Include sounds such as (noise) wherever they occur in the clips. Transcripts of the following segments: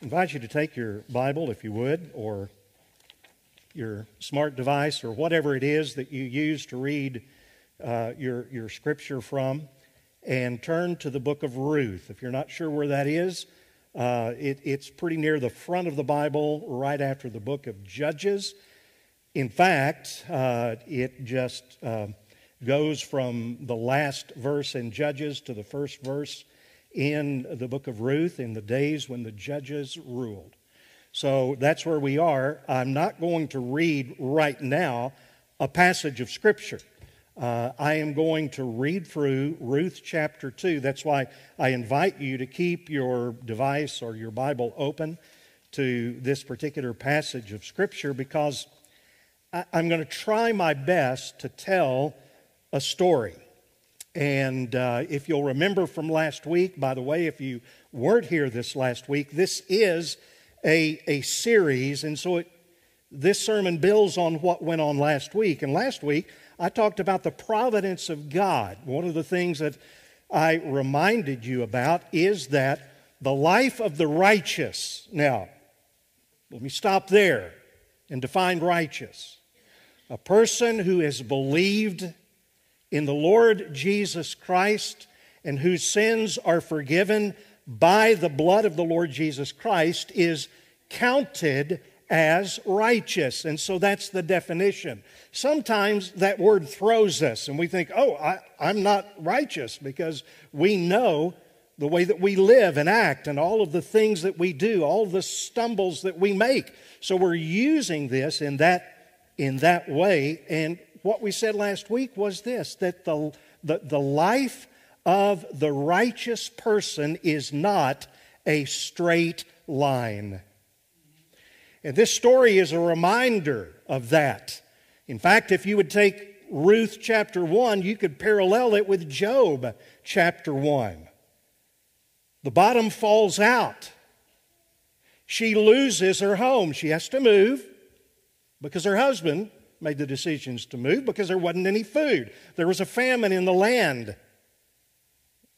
invite you to take your Bible, if you would, or your smart device, or whatever it is that you use to read uh, your, your scripture from, and turn to the book of Ruth. If you're not sure where that is, uh, it, it's pretty near the front of the Bible, right after the book of Judges. In fact, uh, it just uh, goes from the last verse in Judges to the first verse in the book of Ruth in the days when the judges ruled. So that's where we are. I'm not going to read right now a passage of Scripture. Uh, I am going to read through Ruth chapter 2. That's why I invite you to keep your device or your Bible open to this particular passage of Scripture because I, I'm going to try my best to tell a story. And uh, if you'll remember from last week, by the way, if you weren't here this last week, this is a, a series. And so it, this sermon builds on what went on last week. And last week, I talked about the providence of God. One of the things that I reminded you about is that the life of the righteous. Now, let me stop there and define righteous. A person who has believed in the Lord Jesus Christ and whose sins are forgiven by the blood of the Lord Jesus Christ is counted as righteous. And so that's the definition. Sometimes that word throws us and we think, oh, I, am not righteous because we know the way that we live and act and all of the things that we do, all the stumbles that we make. So we're using this in that, in that way. And what we said last week was this that the, the, the life of the righteous person is not a straight line. And this story is a reminder of that. In fact, if you would take Ruth chapter 1, you could parallel it with Job chapter 1. The bottom falls out. She loses her home. She has to move because her husband made the decisions to move because there wasn't any food. There was a famine in the land.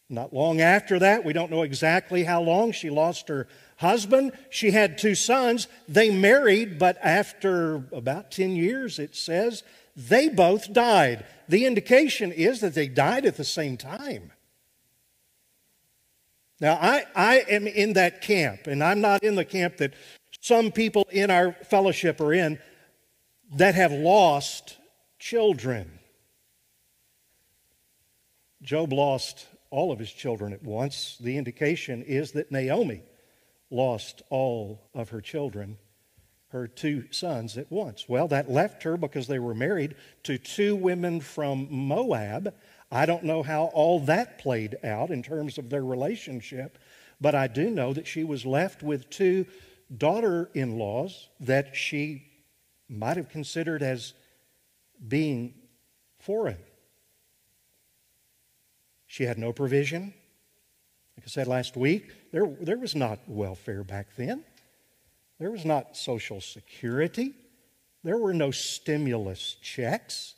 Not long after that, we don't know exactly how long, she lost her husband. She had two sons. They married, but after about 10 years, it says, they both died. The indication is that they died at the same time. Now, I, I am in that camp, and I'm not in the camp that some people in our fellowship are in that have lost children. Job lost all of his children at once. The indication is that Naomi lost all of her children, her two sons, at once. Well, that left her because they were married to two women from Moab. I don't know how all that played out in terms of their relationship, but I do know that she was left with two daughter in laws that she might have considered as being foreign. She had no provision. Like I said last week, there, there was not welfare back then. There was not Social Security. There were no stimulus checks,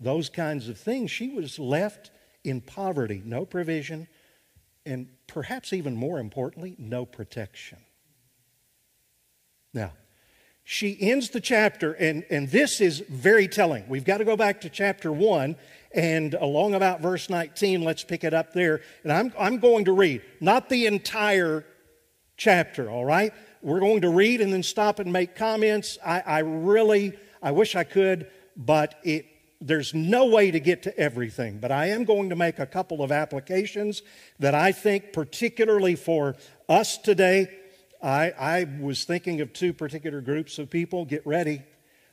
those kinds of things. She was left in poverty, no provision, and perhaps even more importantly, no protection. Now, she ends the chapter, and, and this is very telling. We've got to go back to chapter 1, and along about verse 19, let's pick it up there. And I'm, I'm going to read, not the entire chapter, all right? We're going to read and then stop and make comments. I, I really, I wish I could, but it, there's no way to get to everything. But I am going to make a couple of applications that I think, particularly for us today, I, I was thinking of two particular groups of people. Get ready.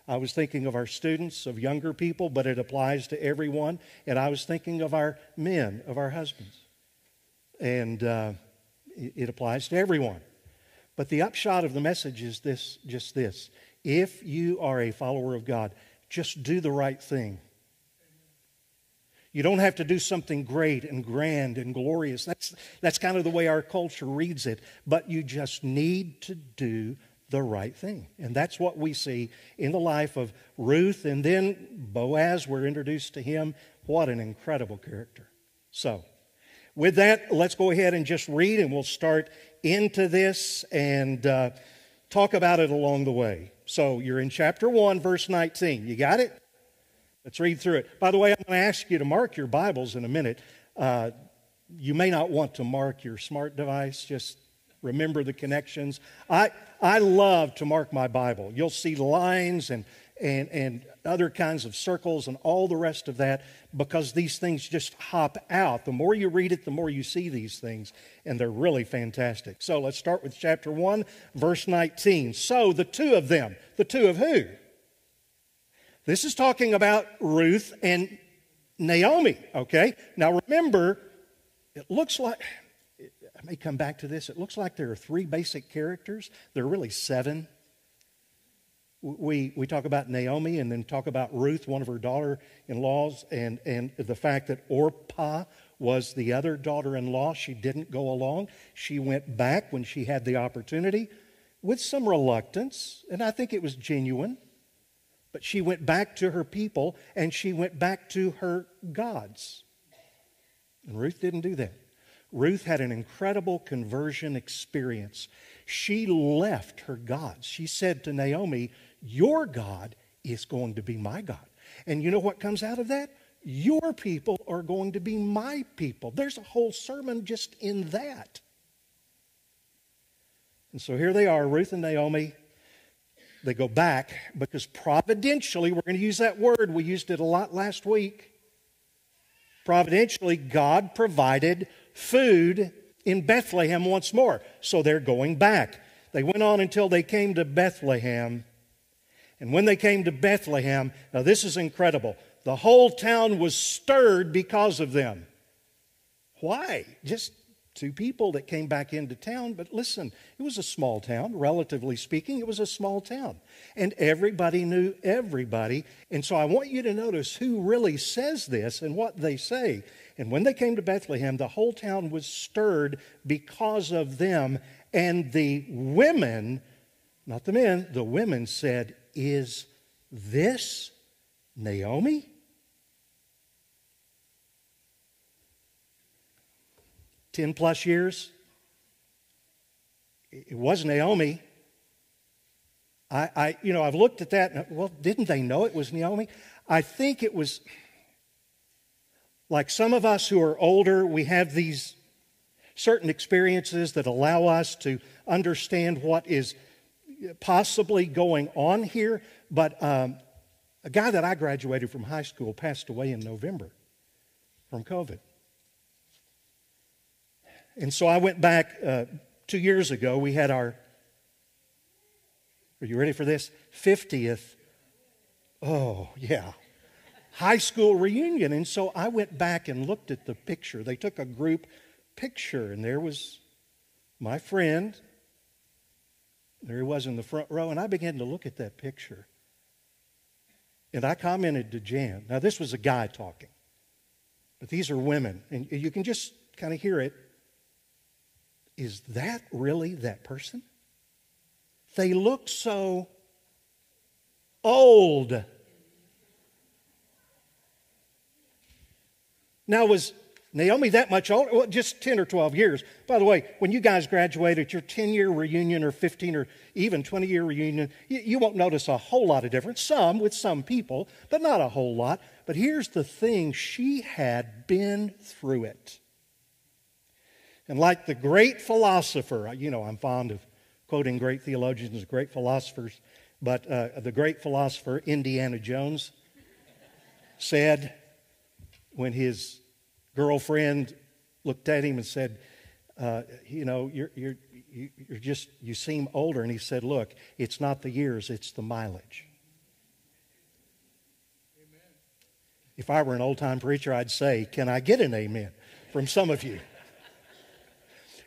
I was thinking of our students, of younger people, but it applies to everyone. And I was thinking of our men, of our husbands. And uh, it, it applies to everyone. But the upshot of the message is this just this. If you are a follower of God, just do the right thing. You don't have to do something great and grand and glorious. That's, that's kind of the way our culture reads it. But you just need to do the right thing. And that's what we see in the life of Ruth. And then Boaz, we're introduced to him. What an incredible character. So, With that, let's go ahead and just read, and we'll start into this and uh, talk about it along the way. So you're in chapter 1, verse 19. You got it? Let's read through it. By the way, I'm going to ask you to mark your Bibles in a minute. Uh, you may not want to mark your smart device, just remember the connections. I, I love to mark my Bible. You'll see lines and, and, and other kinds of circles and all the rest of that because these things just hop out. The more you read it, the more you see these things, and they're really fantastic. So let's start with chapter 1, verse 19. So the two of them, the two of who? This is talking about Ruth and Naomi, okay? Now remember, it looks like, I may come back to this, it looks like there are three basic characters. There are really seven we, we talk about Naomi and then talk about Ruth, one of her daughter in laws, and, and the fact that Orpah was the other daughter in law. She didn't go along. She went back when she had the opportunity with some reluctance, and I think it was genuine. But she went back to her people and she went back to her gods. And Ruth didn't do that. Ruth had an incredible conversion experience. She left her gods. She said to Naomi, your God is going to be my God. And you know what comes out of that? Your people are going to be my people. There's a whole sermon just in that. And so here they are, Ruth and Naomi. They go back because providentially, we're going to use that word, we used it a lot last week. Providentially, God provided food in Bethlehem once more. So they're going back. They went on until they came to Bethlehem. And when they came to Bethlehem, now this is incredible. The whole town was stirred because of them. Why? Just two people that came back into town. But listen, it was a small town, relatively speaking. It was a small town. And everybody knew everybody. And so I want you to notice who really says this and what they say. And when they came to Bethlehem, the whole town was stirred because of them. And the women, not the men, the women said, is this Naomi? Ten plus years. It was Naomi. I, I, you know, I've looked at that. And, well, didn't they know it was Naomi? I think it was like some of us who are older. We have these certain experiences that allow us to understand what is possibly going on here, but um, a guy that I graduated from high school passed away in November from COVID. And so I went back uh, two years ago. We had our, are you ready for this? 50th, oh, yeah, high school reunion. And so I went back and looked at the picture. They took a group picture, and there was my friend there he was in the front row, and I began to look at that picture. And I commented to Jan. Now, this was a guy talking, but these are women, and you can just kind of hear it. Is that really that person? They look so old. Now, was Naomi that much older? Well, just 10 or 12 years. By the way, when you guys graduate at your 10 year reunion or 15 or even 20 year reunion, you, you, won't notice a whole lot of difference. Some with some people, but not a whole lot. But here's the thing she had been through it. And like the great philosopher, you know, I'm fond of quoting great theologians, great philosophers, but uh, the great philosopher Indiana Jones said when his girlfriend looked at him and said, uh, You know, you're, you're, you're just, you seem older. And he said, Look, it's not the years, it's the mileage. Amen. If I were an old time preacher, I'd say, Can I get an amen from some of you?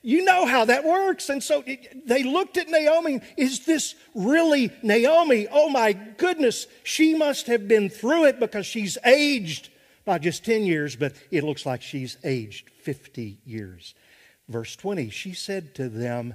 You know how that works. And so they looked at Naomi. Is this really Naomi? Oh my goodness. She must have been through it because she's aged not just 10 years, but it looks like she's aged 50 years. Verse 20, she said to them,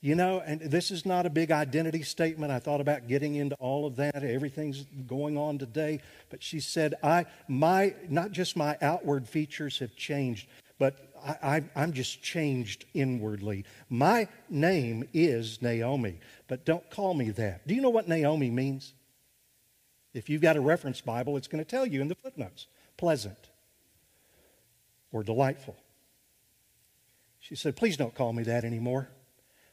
you know, and this is not a big identity statement. I thought about getting into all of that. Everything's going on today. But she said, I, my, not just my outward features have changed, but I, am just changed inwardly. My name is Naomi, but don't call me that. Do you know what Naomi means? If you've got a reference Bible, it's going to tell you in the footnotes pleasant or delightful. She said, Please don't call me that anymore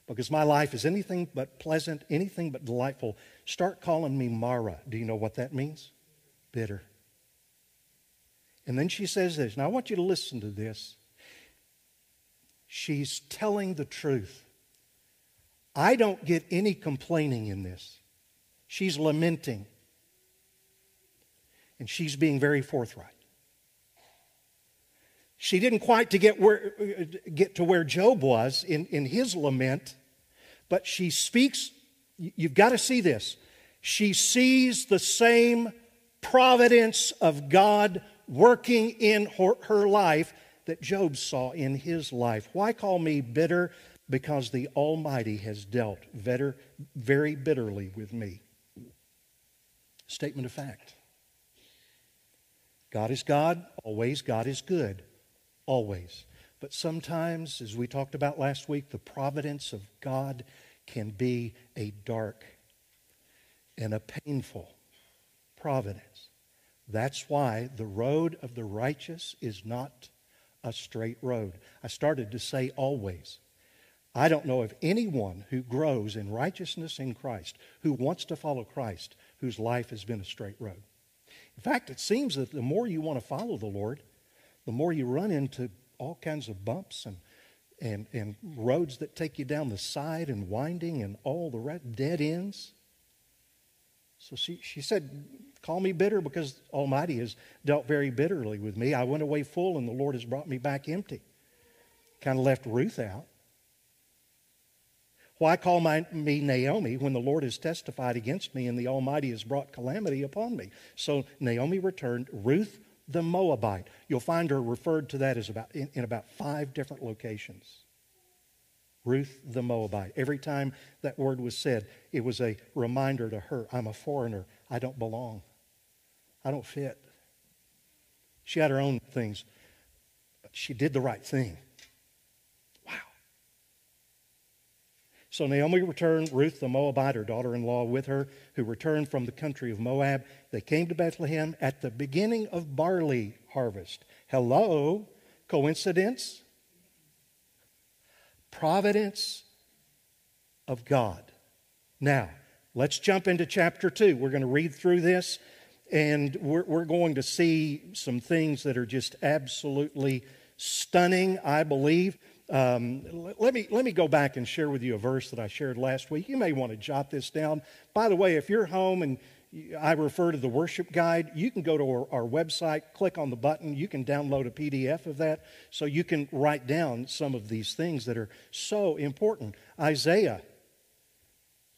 because my life is anything but pleasant, anything but delightful. Start calling me Mara. Do you know what that means? Bitter. And then she says this. Now I want you to listen to this. She's telling the truth. I don't get any complaining in this. She's lamenting. And she's being very forthright. She didn't quite to get, where, get to where Job was in, in his lament, but she speaks. You've got to see this. She sees the same providence of God working in her, her life that Job saw in his life. Why call me bitter? Because the Almighty has dealt better, very bitterly with me. Statement of fact. God is God, always. God is good, always. But sometimes, as we talked about last week, the providence of God can be a dark and a painful providence. That's why the road of the righteous is not a straight road. I started to say always. I don't know of anyone who grows in righteousness in Christ, who wants to follow Christ, whose life has been a straight road. In fact, it seems that the more you want to follow the Lord, the more you run into all kinds of bumps and, and, and roads that take you down the side and winding and all the dead ends. So she, she said, Call me bitter because Almighty has dealt very bitterly with me. I went away full and the Lord has brought me back empty. Kind of left Ruth out. Why call my, me Naomi when the Lord has testified against me and the Almighty has brought calamity upon me? So Naomi returned. Ruth the Moabite. You'll find her referred to that as about in, in about five different locations. Ruth the Moabite. Every time that word was said, it was a reminder to her I'm a foreigner. I don't belong. I don't fit. She had her own things, but she did the right thing. Wow. So Naomi returned, Ruth the Moabite, her daughter in law, with her, who returned from the country of Moab. They came to Bethlehem at the beginning of barley harvest. Hello, coincidence? Providence of God. Now, let's jump into chapter 2. We're going to read through this and we're, we're going to see some things that are just absolutely stunning, I believe. Um, let, me, let me go back and share with you a verse that I shared last week. You may want to jot this down. By the way, if you're home and I refer to the worship guide, you can go to our, our website, click on the button, you can download a PDF of that so you can write down some of these things that are so important. Isaiah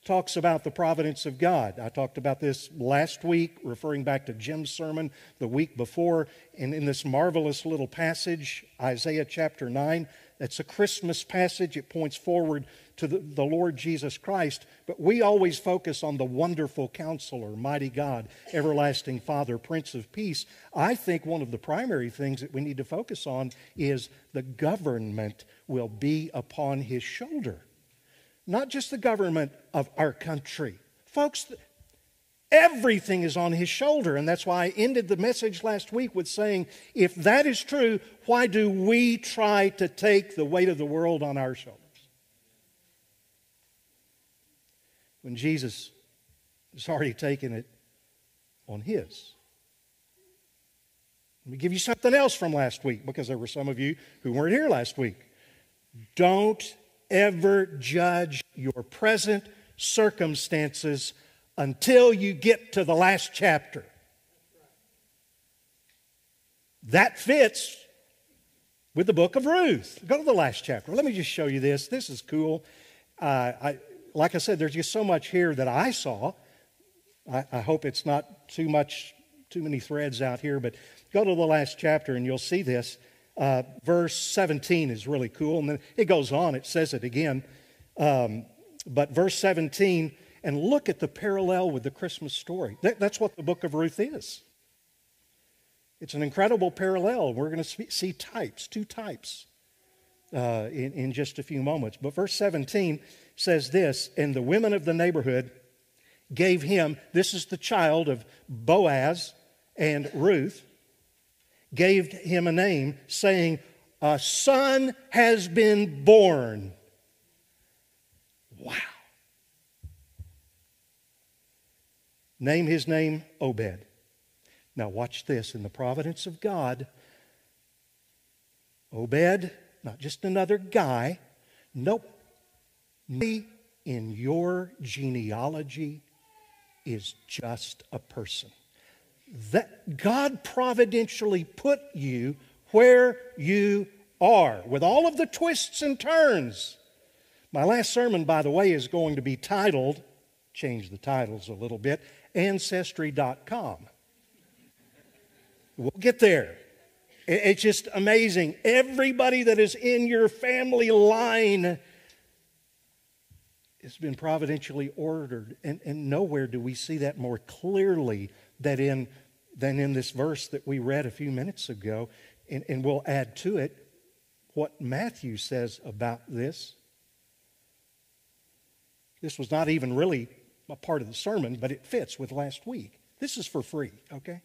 talks about the providence of God. I talked about this last week, referring back to Jim's sermon the week before. And in this marvelous little passage, Isaiah chapter 9, that's a Christmas passage. It points forward to the, the Lord Jesus Christ. But we always focus on the wonderful counselor, mighty God, everlasting Father, Prince of Peace. I think one of the primary things that we need to focus on is the government will be upon his shoulder not just the government of our country. Folks, everything is on his shoulder. And that's why I ended the message last week with saying, if that is true, why do we try to take the weight of the world on our shoulders? When Jesus has already taken it on his. Let me give you something else from last week because there were some of you who weren't here last week. Don't ever judge your present circumstances until you get to the last chapter. That fits with the book of Ruth. Go to the last chapter. Let me just show you this. This is cool. Uh, I, like I said, there's just so much here that I saw. I, I hope it's not too much, too many threads out here, but go to the last chapter and you'll see this. Uh, verse 17 is really cool. And then it goes on, it says it again. Um, but verse 17, and look at the parallel with the Christmas story. That, that's what the book of Ruth is. It's an incredible parallel. We're going to see types, two types uh, in, in just a few moments. But verse 17 says this And the women of the neighborhood gave him, this is the child of Boaz and Ruth, gave him a name, saying, A son has been born. Wow. Name his name Obed. Now, watch this. In the providence of God, Obed, not just another guy, nope. Me in your genealogy is just a person. That God providentially put you where you are with all of the twists and turns. My last sermon, by the way, is going to be titled, change the titles a little bit, Ancestry.com. We'll get there. It's just amazing. Everybody that is in your family line has been providentially ordered. And, and nowhere do we see that more clearly that in, than in this verse that we read a few minutes ago. And, and we'll add to it what Matthew says about this. This was not even really a part of the sermon, but it fits with last week. This is for free, okay?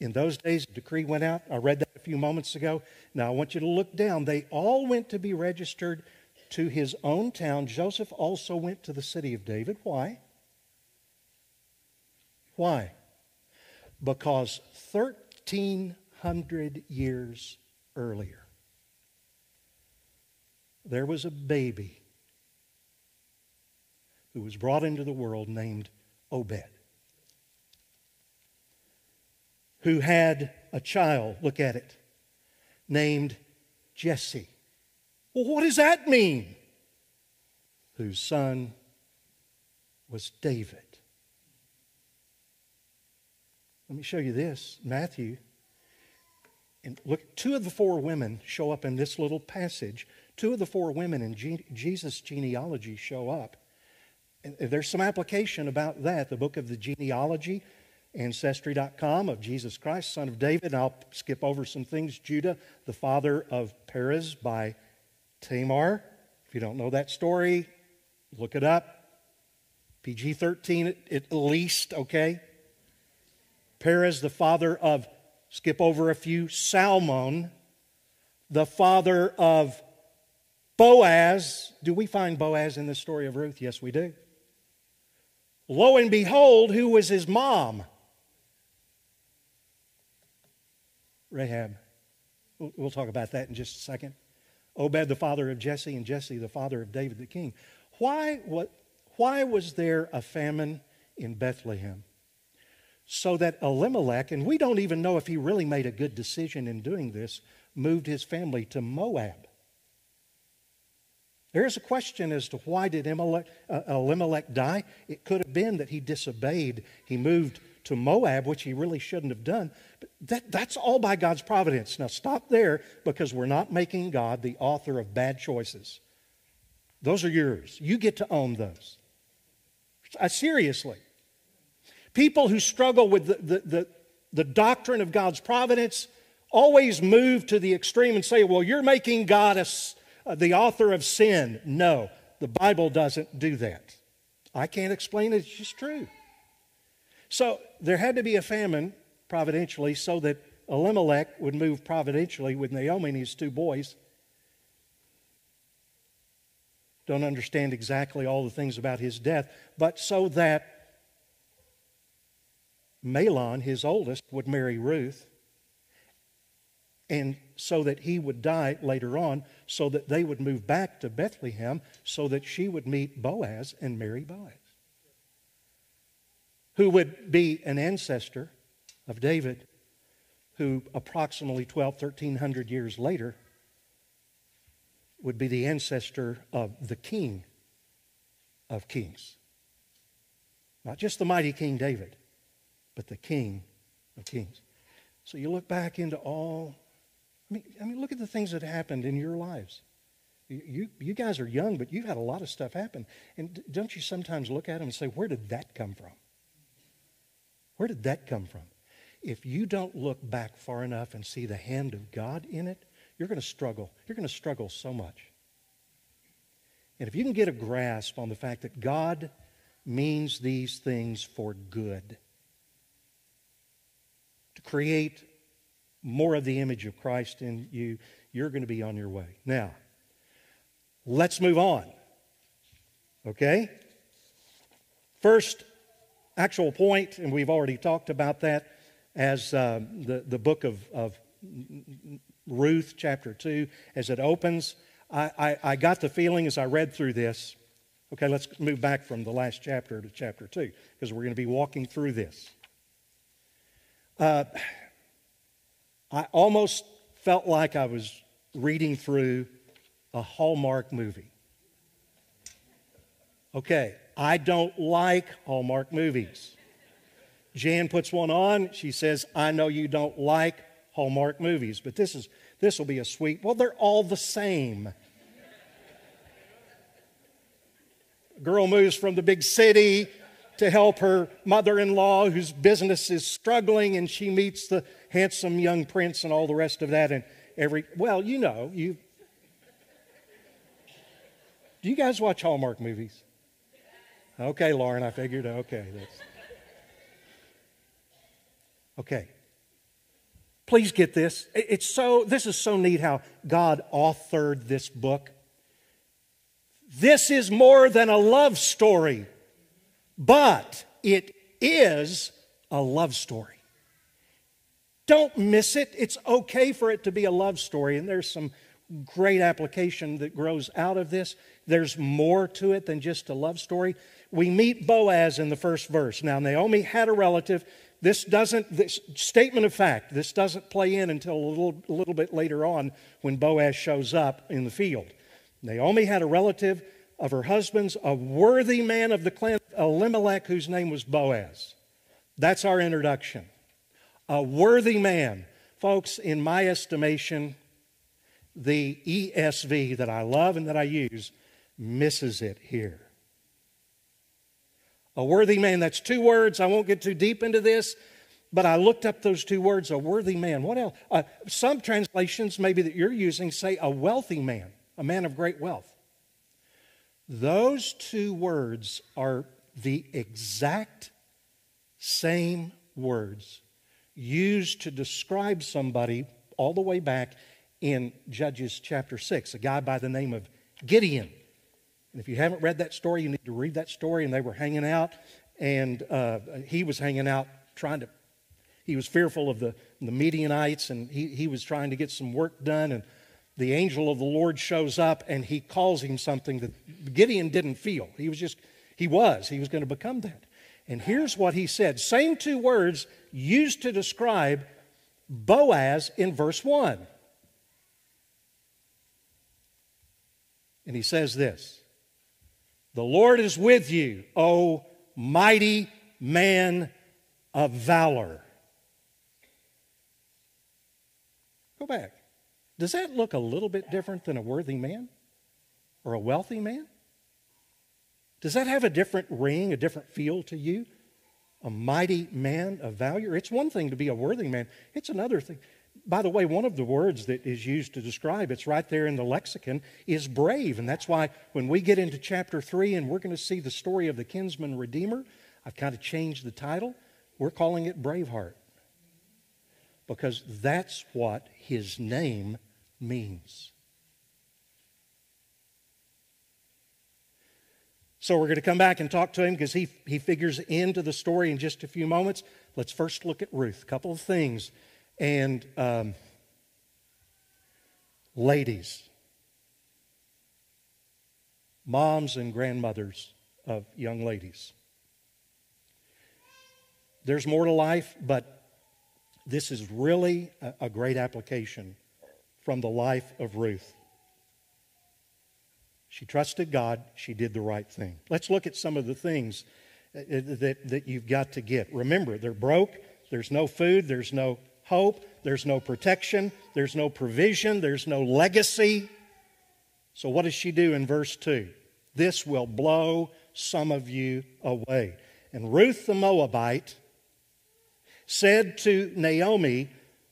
In those days, a decree went out. I read that a few moments ago. Now, I want you to look down. They all went to be registered to his own town. Joseph also went to the city of David. Why? Why? Because 1,300 years earlier, there was a baby who was brought into the world named Obed who had a child, look at it, named Jesse. Well, what does that mean? Whose son was David. Let me show you this. Matthew, and look, two of the four women show up in this little passage. Two of the four women in Jesus' genealogy show up. And there's some application about that. The book of the genealogy Ancestry.com of Jesus Christ, son of David. I'll skip over some things. Judah, the father of Perez by Tamar. If you don't know that story, look it up. PG 13 at least, okay? Perez, the father of, skip over a few, Salmon, the father of Boaz. Do we find Boaz in the story of Ruth? Yes, we do. Lo and behold, who was his mom? Rahab. We'll talk about that in just a second. Obed, the father of Jesse, and Jesse, the father of David the king. Why, what, why was there a famine in Bethlehem? So that Elimelech, and we don't even know if he really made a good decision in doing this, moved his family to Moab. There's a question as to why did uh, Elimelech die? It could have been that he disobeyed. He moved to Moab, which he really shouldn't have done. But that, that's all by God's providence. Now, stop there because we're not making God the author of bad choices. Those are yours. You get to own those. Uh, seriously. People who struggle with the, the, the, the doctrine of God's providence always move to the extreme and say, well, you're making God a, uh, the author of sin. No, the Bible doesn't do that. I can't explain it, it's just true. So there had to be a famine providentially so that Elimelech would move providentially with Naomi and his two boys. Don't understand exactly all the things about his death, but so that Mahlon, his oldest, would marry Ruth, and so that he would die later on, so that they would move back to Bethlehem, so that she would meet Boaz and marry Boaz who would be an ancestor of David, who approximately 12, 1300 years later would be the ancestor of the king of kings. Not just the mighty King David, but the king of kings. So you look back into all, I mean, I mean look at the things that happened in your lives. You, you guys are young, but you've had a lot of stuff happen. And don't you sometimes look at them and say, where did that come from? Where did that come from? If you don't look back far enough and see the hand of God in it, you're going to struggle. You're going to struggle so much. And if you can get a grasp on the fact that God means these things for good, to create more of the image of Christ in you, you're going to be on your way. Now, let's move on. Okay? First actual point, and we've already talked about that as uh, the, the book of, of Ruth, chapter 2, as it opens. I, I, I got the feeling as I read through this. Okay, let's move back from the last chapter to chapter 2, because we're going to be walking through this. Uh, I almost felt like I was reading through a Hallmark movie. Okay, I don't like Hallmark movies. Jan puts one on. She says, I know you don't like Hallmark movies, but this is this will be a sweet. Well, they're all the same. Girl moves from the big city to help her mother in law, whose business is struggling, and she meets the handsome young prince and all the rest of that. And every, well, you know, you. Do you guys watch Hallmark movies? Okay, Lauren, I figured, okay. That's, okay. Please get this. It's so, this is so neat how God authored this book. This is more than a love story, but it is a love story. Don't miss it. It's okay for it to be a love story, and there's some great application that grows out of this. There's more to it than just a love story. We meet Boaz in the first verse. Now, Naomi had a relative. This doesn't, this statement of fact, this doesn't play in until a little, a little bit later on when Boaz shows up in the field. Naomi had a relative of her husband's, a worthy man of the clan Elimelech, whose name was Boaz. That's our introduction. A worthy man. Folks, in my estimation, the ESV that I love and that I use misses it here. A worthy man, that's two words. I won't get too deep into this, but I looked up those two words, a worthy man. What else? Uh, some translations, maybe that you're using, say a wealthy man, a man of great wealth. Those two words are the exact same words used to describe somebody all the way back in Judges chapter 6, a guy by the name of Gideon. And if you haven't read that story, you need to read that story. And they were hanging out, and uh, he was hanging out trying to, he was fearful of the, the Midianites, and he, he was trying to get some work done. And the angel of the Lord shows up, and he calls him something that Gideon didn't feel. He was just, he was, he was going to become that. And here's what he said same two words used to describe Boaz in verse 1. And he says this the Lord is with you, O mighty man of valor. Go back. Does that look a little bit different than a worthy man or a wealthy man? Does that have a different ring, a different feel to you? A mighty man of valor? It's one thing to be a worthy man, it's another thing. By the way, one of the words that is used to describe, it's right there in the lexicon, is brave. And that's why when we get into chapter 3 and we're going to see the story of the kinsman redeemer, I've kind of changed the title. We're calling it Braveheart. Because that's what his name means. So we're going to come back and talk to him because he, he figures into the story in just a few moments. Let's first look at Ruth. A couple of things and um, ladies, moms and grandmothers of young ladies. There's more to life, but this is really a, a great application from the life of Ruth. She trusted God, she did the right thing. Let's look at some of the things that, that, that you've got to get. Remember, they're broke, there's no food, there's no hope, there's no protection, there's no provision, there's no legacy. So, what does she do in verse 2? This will blow some of you away. And Ruth the Moabite said to Naomi,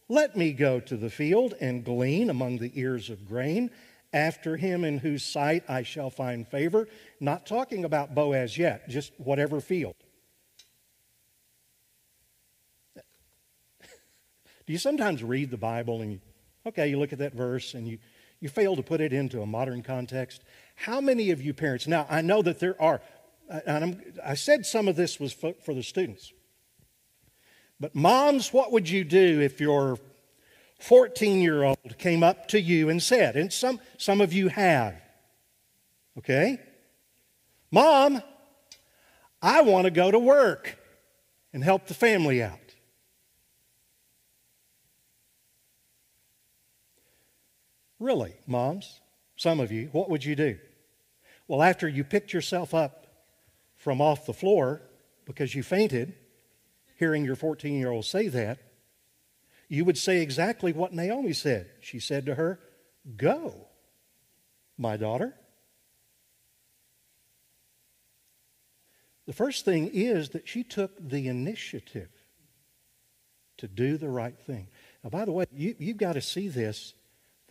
Let me go to the field and glean among the ears of grain after him in whose sight I shall find favor. Not talking about Boaz yet, just whatever field. Do you sometimes read the Bible and you, okay, you look at that verse and you, you fail to put it into a modern context? How many of you parents, now I know that there are, and I'm, i said some of this was for, for the students, but moms, what would you do if your 14 year old came up to you and said, and some, some of you have, okay? Mom, I want to go to work and help the family out. Really, moms, some of you, what would you do? Well, after you picked yourself up from off the floor because you fainted, hearing your 14 year old say that, you would say exactly what Naomi said. She said to her, Go, my daughter. The first thing is that she took the initiative to do the right thing. Now, by the way, you, you've got to see this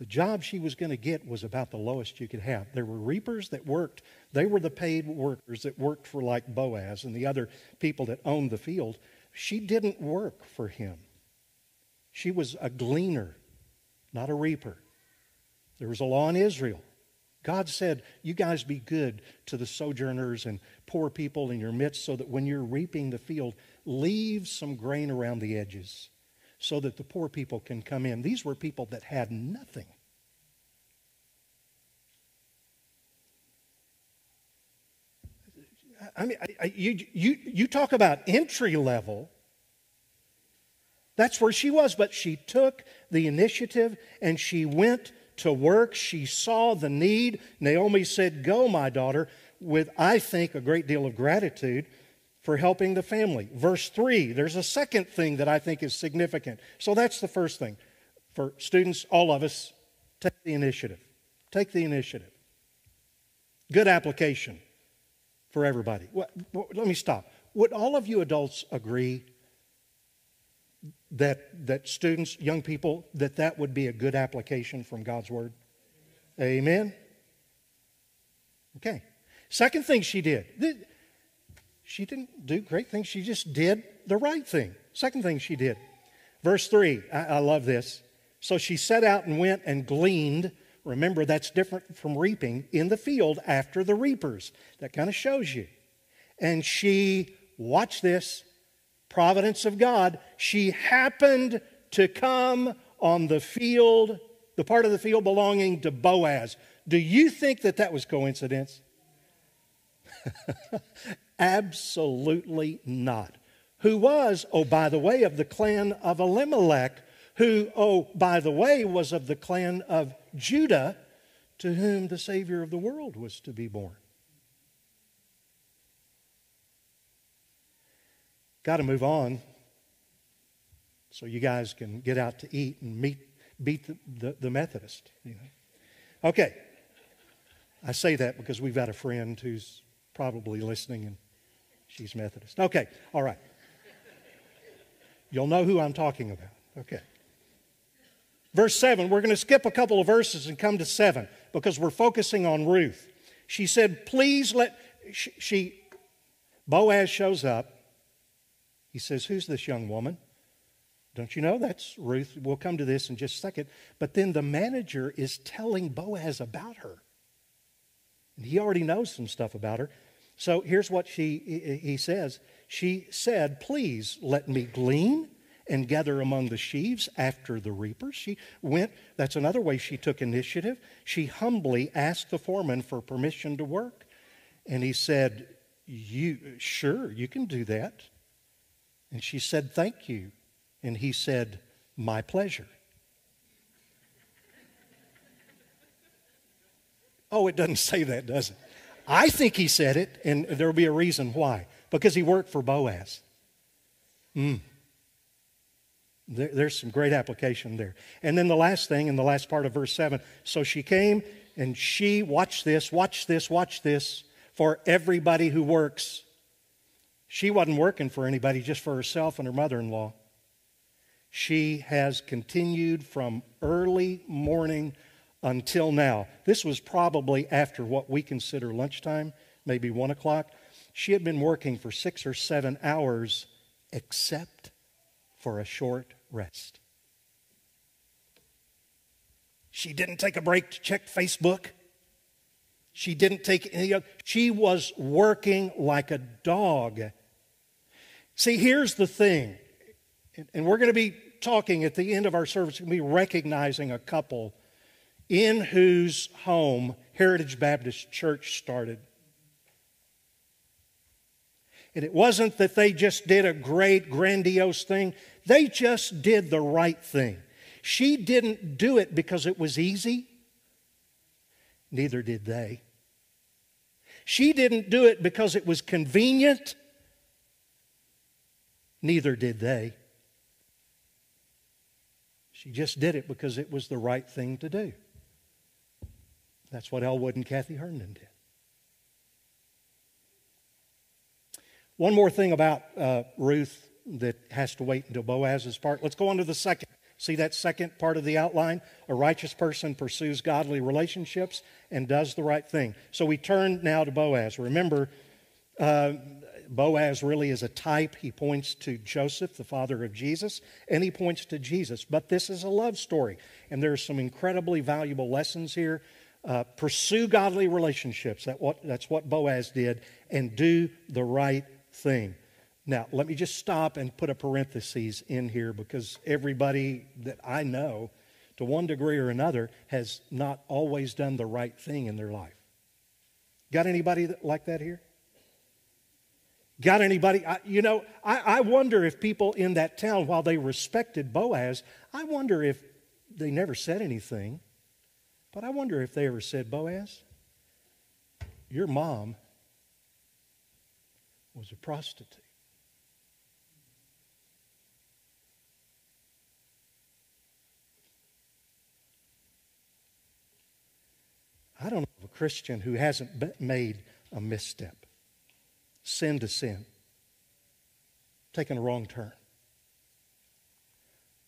the job she was going to get was about the lowest you could have. There were reapers that worked. They were the paid workers that worked for like Boaz and the other people that owned the field. She didn't work for him. She was a gleaner, not a reaper. There was a law in Israel. God said, You guys be good to the sojourners and poor people in your midst so that when you're reaping the field, leave some grain around the edges so that the poor people can come in. These were people that had nothing. I mean, I, I, you, you, you talk about entry level. That's where she was, but she took the initiative and she went to work. She saw the need. Naomi said, Go, my daughter, with, I think, a great deal of gratitude for helping the family. Verse 3, there's a second thing that I think is significant. So that's the first thing. For students, all of us, take the initiative. Take the initiative. Good application for everybody. let me stop. Would all of you adults agree that, that students, young people, that that would be a good application from God's Word? Amen? Okay. Second thing she did she didn't do great things. She just did the right thing. Second thing she did. Verse 3, I, I love this. So she set out and went and gleaned. Remember, that's different from reaping in the field after the reapers. That kind of shows you. And she, watch this, providence of God, she happened to come on the field, the part of the field belonging to Boaz. Do you think that that was coincidence? (laughs) Absolutely not. Who was, oh, by the way, of the clan of Elimelech, who, oh, by the way, was of the clan of Judah, to whom the Savior of the world was to be born. Got to move on so you guys can get out to eat and meet, beat the, the, the Methodist. You know? Okay. I say that because we've got a friend who's probably listening and She's Methodist. Okay, all right. You'll know who I'm talking about. Okay. Verse 7, we're going to skip a couple of verses and come to 7 because we're focusing on Ruth. She said, Please let, she, she Boaz shows up. He says, Who's this young woman? Don't you know? That's Ruth. We'll come to this in just a second. But then the manager is telling Boaz about her. And he already knows some stuff about her. So here's what she, he says. She said, Please let me glean and gather among the sheaves after the reapers. She went, that's another way she took initiative. She humbly asked the foreman for permission to work. And he said, You sure, you can do that. And she said, Thank you. And he said, My pleasure. oh, it doesn't say that, does it? I think he said it, and there'll be a reason why. Because he worked for Boaz. Mm. There, there's some great application there. And then the last thing, in the last part of verse 7 so she came and she, watch this, watch this, watch this, for everybody who works. She wasn't working for anybody, just for herself and her mother in law. She has continued from early morning until now. This was probably after what we consider lunchtime, maybe one o'clock. She had been working for six or seven hours, except for a short rest. She didn't take a break to check Facebook. She didn't take any of, she was working like a dog. See, here's the thing, and we're going to be talking at the end of our service, we're going to be recognizing a couple in whose home Heritage Baptist Church started. And it wasn't that they just did a great, grandiose thing, they just did the right thing. She didn't do it because it was easy, neither did they. She didn't do it because it was convenient, neither did they. She just did it because it was the right thing to do. That's what Elwood and Kathy Herndon did. One more thing about uh, Ruth that has to wait until Boaz's part. Let's go on to the second. See that second part of the outline? A righteous person pursues godly relationships and does the right thing. So we turn now to Boaz. Remember, uh, Boaz really is a type. He points to Joseph, the father of Jesus, and he points to Jesus. But this is a love story, and there are some incredibly valuable lessons here. Uh, pursue godly relationships. That what, that's what Boaz did, and do the right thing. Now, let me just stop and put a parenthesis in here because everybody that I know, to one degree or another, has not always done the right thing in their life. Got anybody that, like that here? Got anybody? I, you know, I, I wonder if people in that town, while they respected Boaz, I wonder if they never said anything, but I wonder if they ever said, Boaz, your mom was a prostitute. I don't know of a Christian who hasn't made a misstep, sin to sin, taken a wrong turn.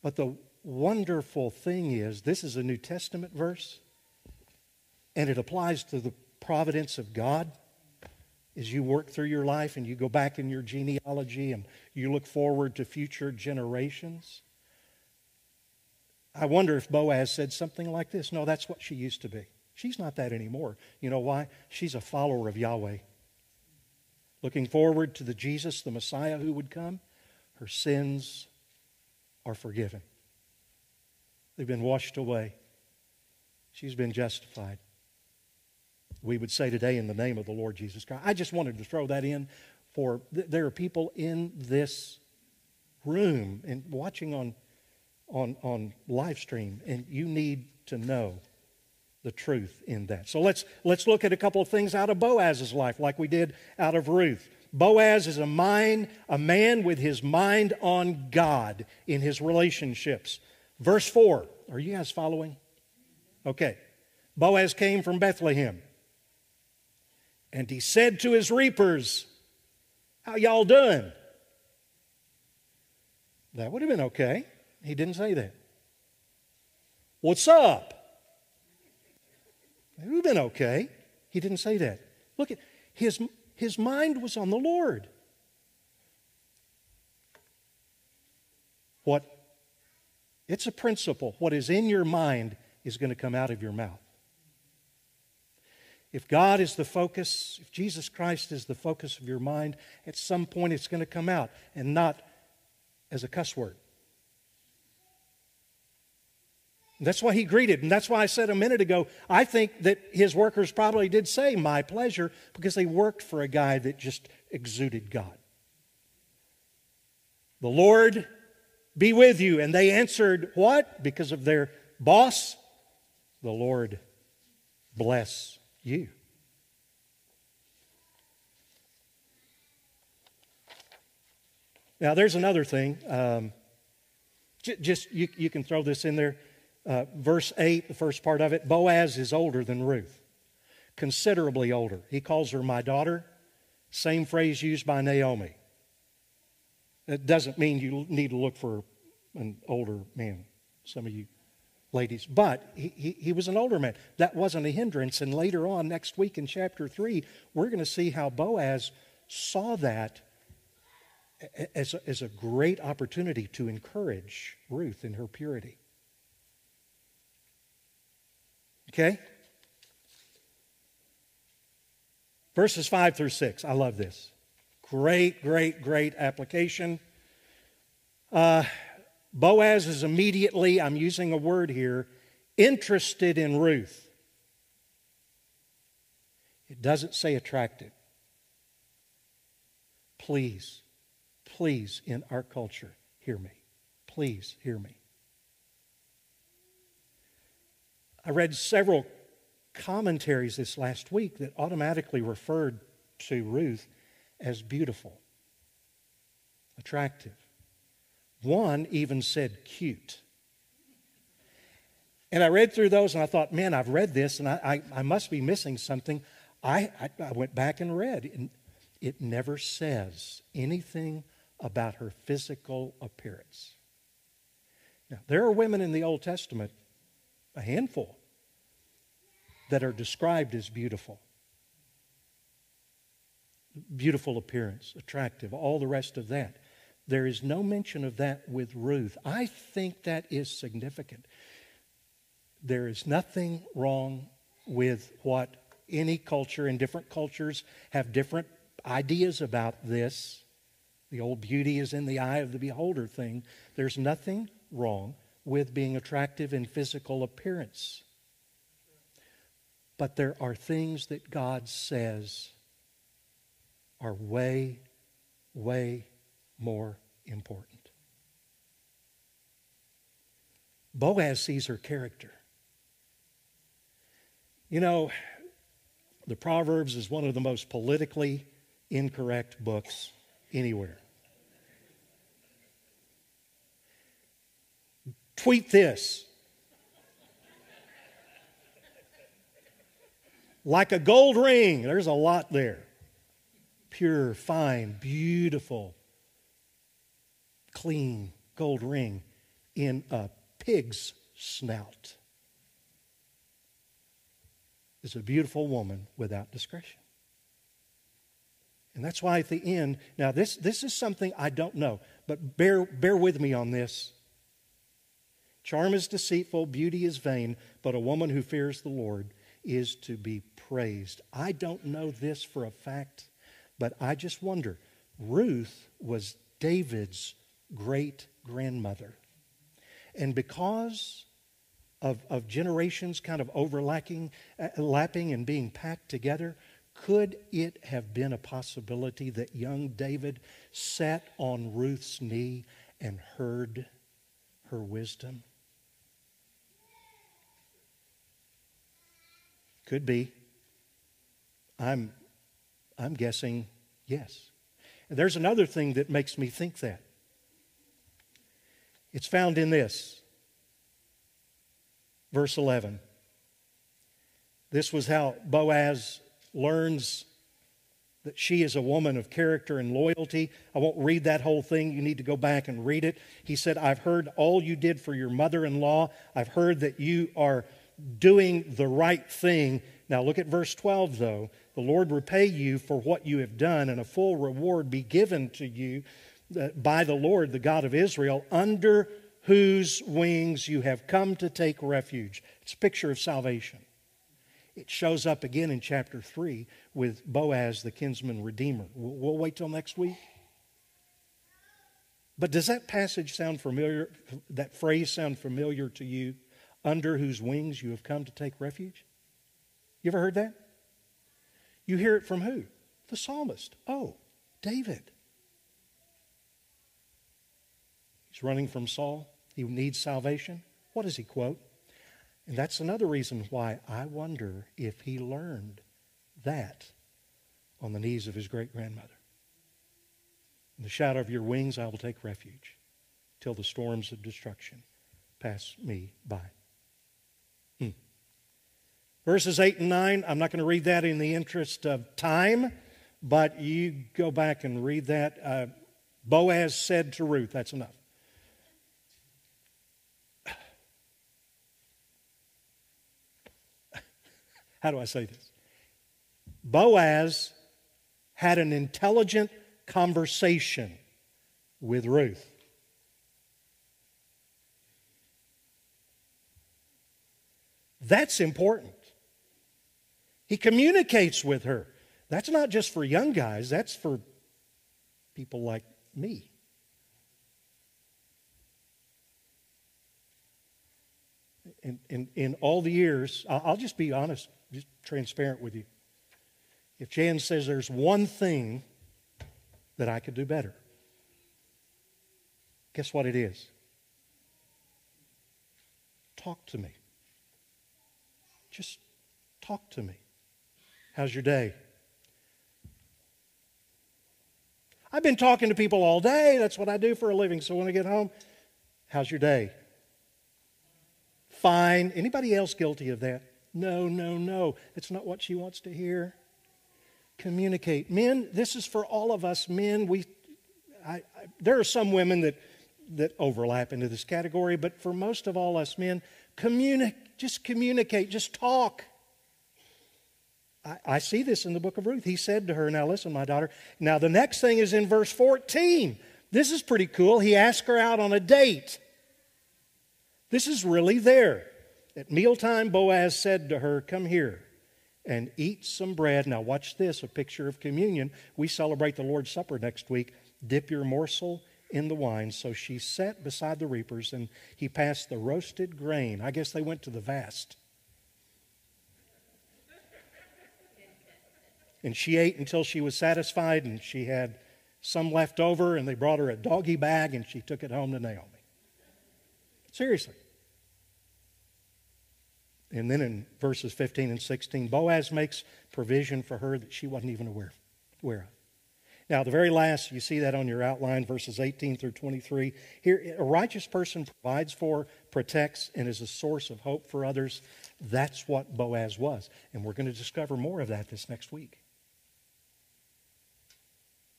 But the wonderful thing is, this is a New Testament verse, and it applies to the providence of God as you work through your life and you go back in your genealogy and you look forward to future generations. I wonder if Boaz said something like this. No, that's what she used to be. She's not that anymore. You know why? She's a follower of Yahweh. Looking forward to the Jesus, the Messiah who would come, her sins are forgiven. They've been washed away. She's been justified. We would say today in the name of the Lord Jesus Christ. I just wanted to throw that in for there are people in this room and watching on on on live stream and you need to know the truth in that. So let's, let's look at a couple of things out of Boaz's life, like we did out of Ruth. Boaz is a mind, a man with his mind on God in his relationships. Verse 4. Are you guys following? Okay. Boaz came from Bethlehem. And he said to his reapers, How y'all doing? That would have been okay. He didn't say that. What's up? It would have been okay. He didn't say that. Look at his, his mind was on the Lord. What it's a principle. What is in your mind is going to come out of your mouth. If God is the focus, if Jesus Christ is the focus of your mind, at some point it's going to come out and not as a cuss word. That's why he greeted. And that's why I said a minute ago, I think that his workers probably did say, My pleasure, because they worked for a guy that just exuded God. The Lord be with you. And they answered, What? Because of their boss? The Lord bless you. Now, there's another thing. Um, just you, you can throw this in there. Uh, verse 8, the first part of it Boaz is older than Ruth, considerably older. He calls her my daughter, same phrase used by Naomi. It doesn't mean you need to look for an older man, some of you ladies. But he, he, he, was an older man. That wasn't a hindrance. And later on, next week in chapter 3, we're going to see how Boaz saw that as a, as a great opportunity to encourage Ruth in her purity. Okay? Verses 5 through 6. I love this. Great, great, great application. Uh, Boaz is immediately, I'm using a word here, interested in Ruth. It doesn't say attracted. Please, please, in our culture, hear me. Please hear me. I read several commentaries this last week that automatically referred to Ruth as beautiful, attractive. One even said cute. And I read through those and I thought, man, I've read this and I, I, I must be missing something. I, I, I went back and read, and it never says anything about her physical appearance. Now, there are women in the Old Testament, a handful, that are described as beautiful. Beautiful appearance, attractive, all the rest of that. There is no mention of that with Ruth. I think that is significant. There is nothing wrong with what any culture and different cultures have different ideas about this. The old beauty is in the eye of the beholder thing. There's nothing wrong with being attractive in physical appearance. But there are things that God says are way, way more important. Boaz sees her character. You know, the Proverbs is one of the most politically incorrect books anywhere. Tweet this. Like a gold ring, there's a lot there. Pure, fine, beautiful, clean gold ring in a pig's snout is a beautiful woman without discretion. And that's why at the end, now this, this is something I don't know, but bear, bear with me on this. Charm is deceitful, beauty is vain, but a woman who fears the Lord is to be praised. I don't know this for a fact, but I just wonder. Ruth was David's great grandmother. And because of, of generations kind of overlapping uh, lapping and being packed together, could it have been a possibility that young David sat on Ruth's knee and heard her wisdom? Could be. I'm, I'm guessing yes. And there's another thing that makes me think that. It's found in this, verse 11. This was how Boaz learns that she is a woman of character and loyalty. I won't read that whole thing. You need to go back and read it. He said, I've heard all you did for your mother in law. I've heard that you are doing the right thing. Now, look at verse 12, though. The Lord repay you for what you have done, and a full reward be given to you by the Lord, the God of Israel, under whose wings you have come to take refuge. It's a picture of salvation. It shows up again in chapter 3 with Boaz, the kinsman redeemer. We'll wait till next week. But does that passage sound familiar, that phrase sound familiar to you? Under whose wings you have come to take refuge? You ever heard that? You hear it from who? The psalmist. Oh, David. He's running from Saul. He needs salvation. What does he quote? And that's another reason why I wonder if he learned that on the knees of his great grandmother. In the shadow of your wings, I will take refuge till the storms of destruction pass me by. Hmm. Verses 8 and 9, I'm not going to read that in the interest of time, but you go back and read that. Uh, Boaz said to Ruth, that's enough. How do I say this? Boaz had an intelligent conversation with Ruth. That's important. He communicates with her. That's not just for young guys, that's for people like me. In, in, in all the years, I'll just be honest, just transparent with you. If Jan says there's one thing that I could do better, guess what it is? Talk to me. Just talk to me. How's your day? I've been talking to people all day. That's what I do for a living. So when I get home, how's your day? Fine. Anybody else guilty of that? No, no, no. It's not what she wants to hear. Communicate. Men, this is for all of us men. We, I, I, there are some women that, that overlap into this category, but for most of all us men, communicate, just communicate, just talk. I, I see this in the book of Ruth. He said to her, Now listen, my daughter. Now the next thing is in verse 14. This is pretty cool. He asked her out on a date. This is really there. At mealtime, Boaz said to her, Come here and eat some bread. Now, watch this a picture of communion. We celebrate the Lord's Supper next week. Dip your morsel in the wine. So she sat beside the reapers, and he passed the roasted grain. I guess they went to the vast. And she ate until she was satisfied, and she had some left over, and they brought her a doggy bag, and she took it home to Naomi. Seriously. And then in verses 15 and 16, Boaz makes provision for her that she wasn't even aware, aware of. Now, the very last, you see that on your outline, verses 18 through 23. Here, a righteous person provides for, protects, and is a source of hope for others. That's what Boaz was. And we're going to discover more of that this next week.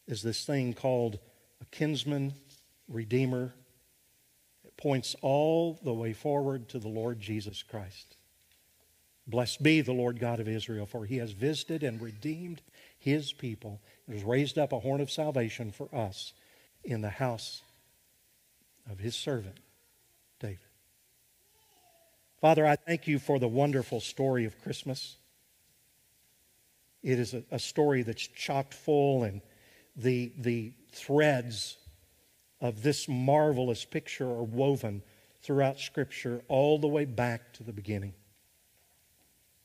Is this thing called a kinsman, redeemer. It points all the way forward to the Lord Jesus Christ. Blessed be the Lord God of Israel, for he has visited and redeemed his people and has raised up a horn of salvation for us in the house of his servant, David. Father, I thank you for the wonderful story of Christmas. It is a, a story that's chock full, and the, the threads of this marvelous picture are woven throughout Scripture all the way back to the beginning.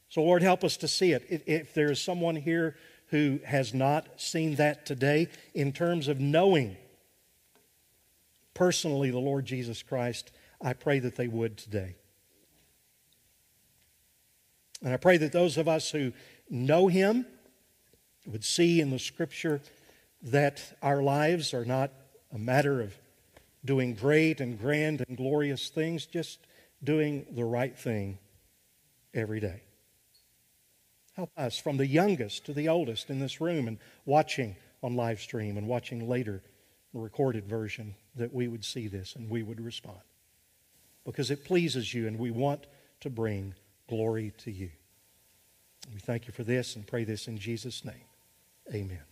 So, Lord, help us to see it. If, there is someone here who has not seen that today, in terms of knowing personally the Lord Jesus Christ, I pray that they would today. And I pray that those of us who know Him would see in the Scripture that our lives are not a matter of doing great and grand and glorious things, just doing the right thing every day. Help us from the youngest to the oldest in this room and watching on live stream and watching later the recorded version that we would see this and we would respond. Because it pleases you and we want to bring glory to you. We thank you for this and pray this in Jesus' name. Amen.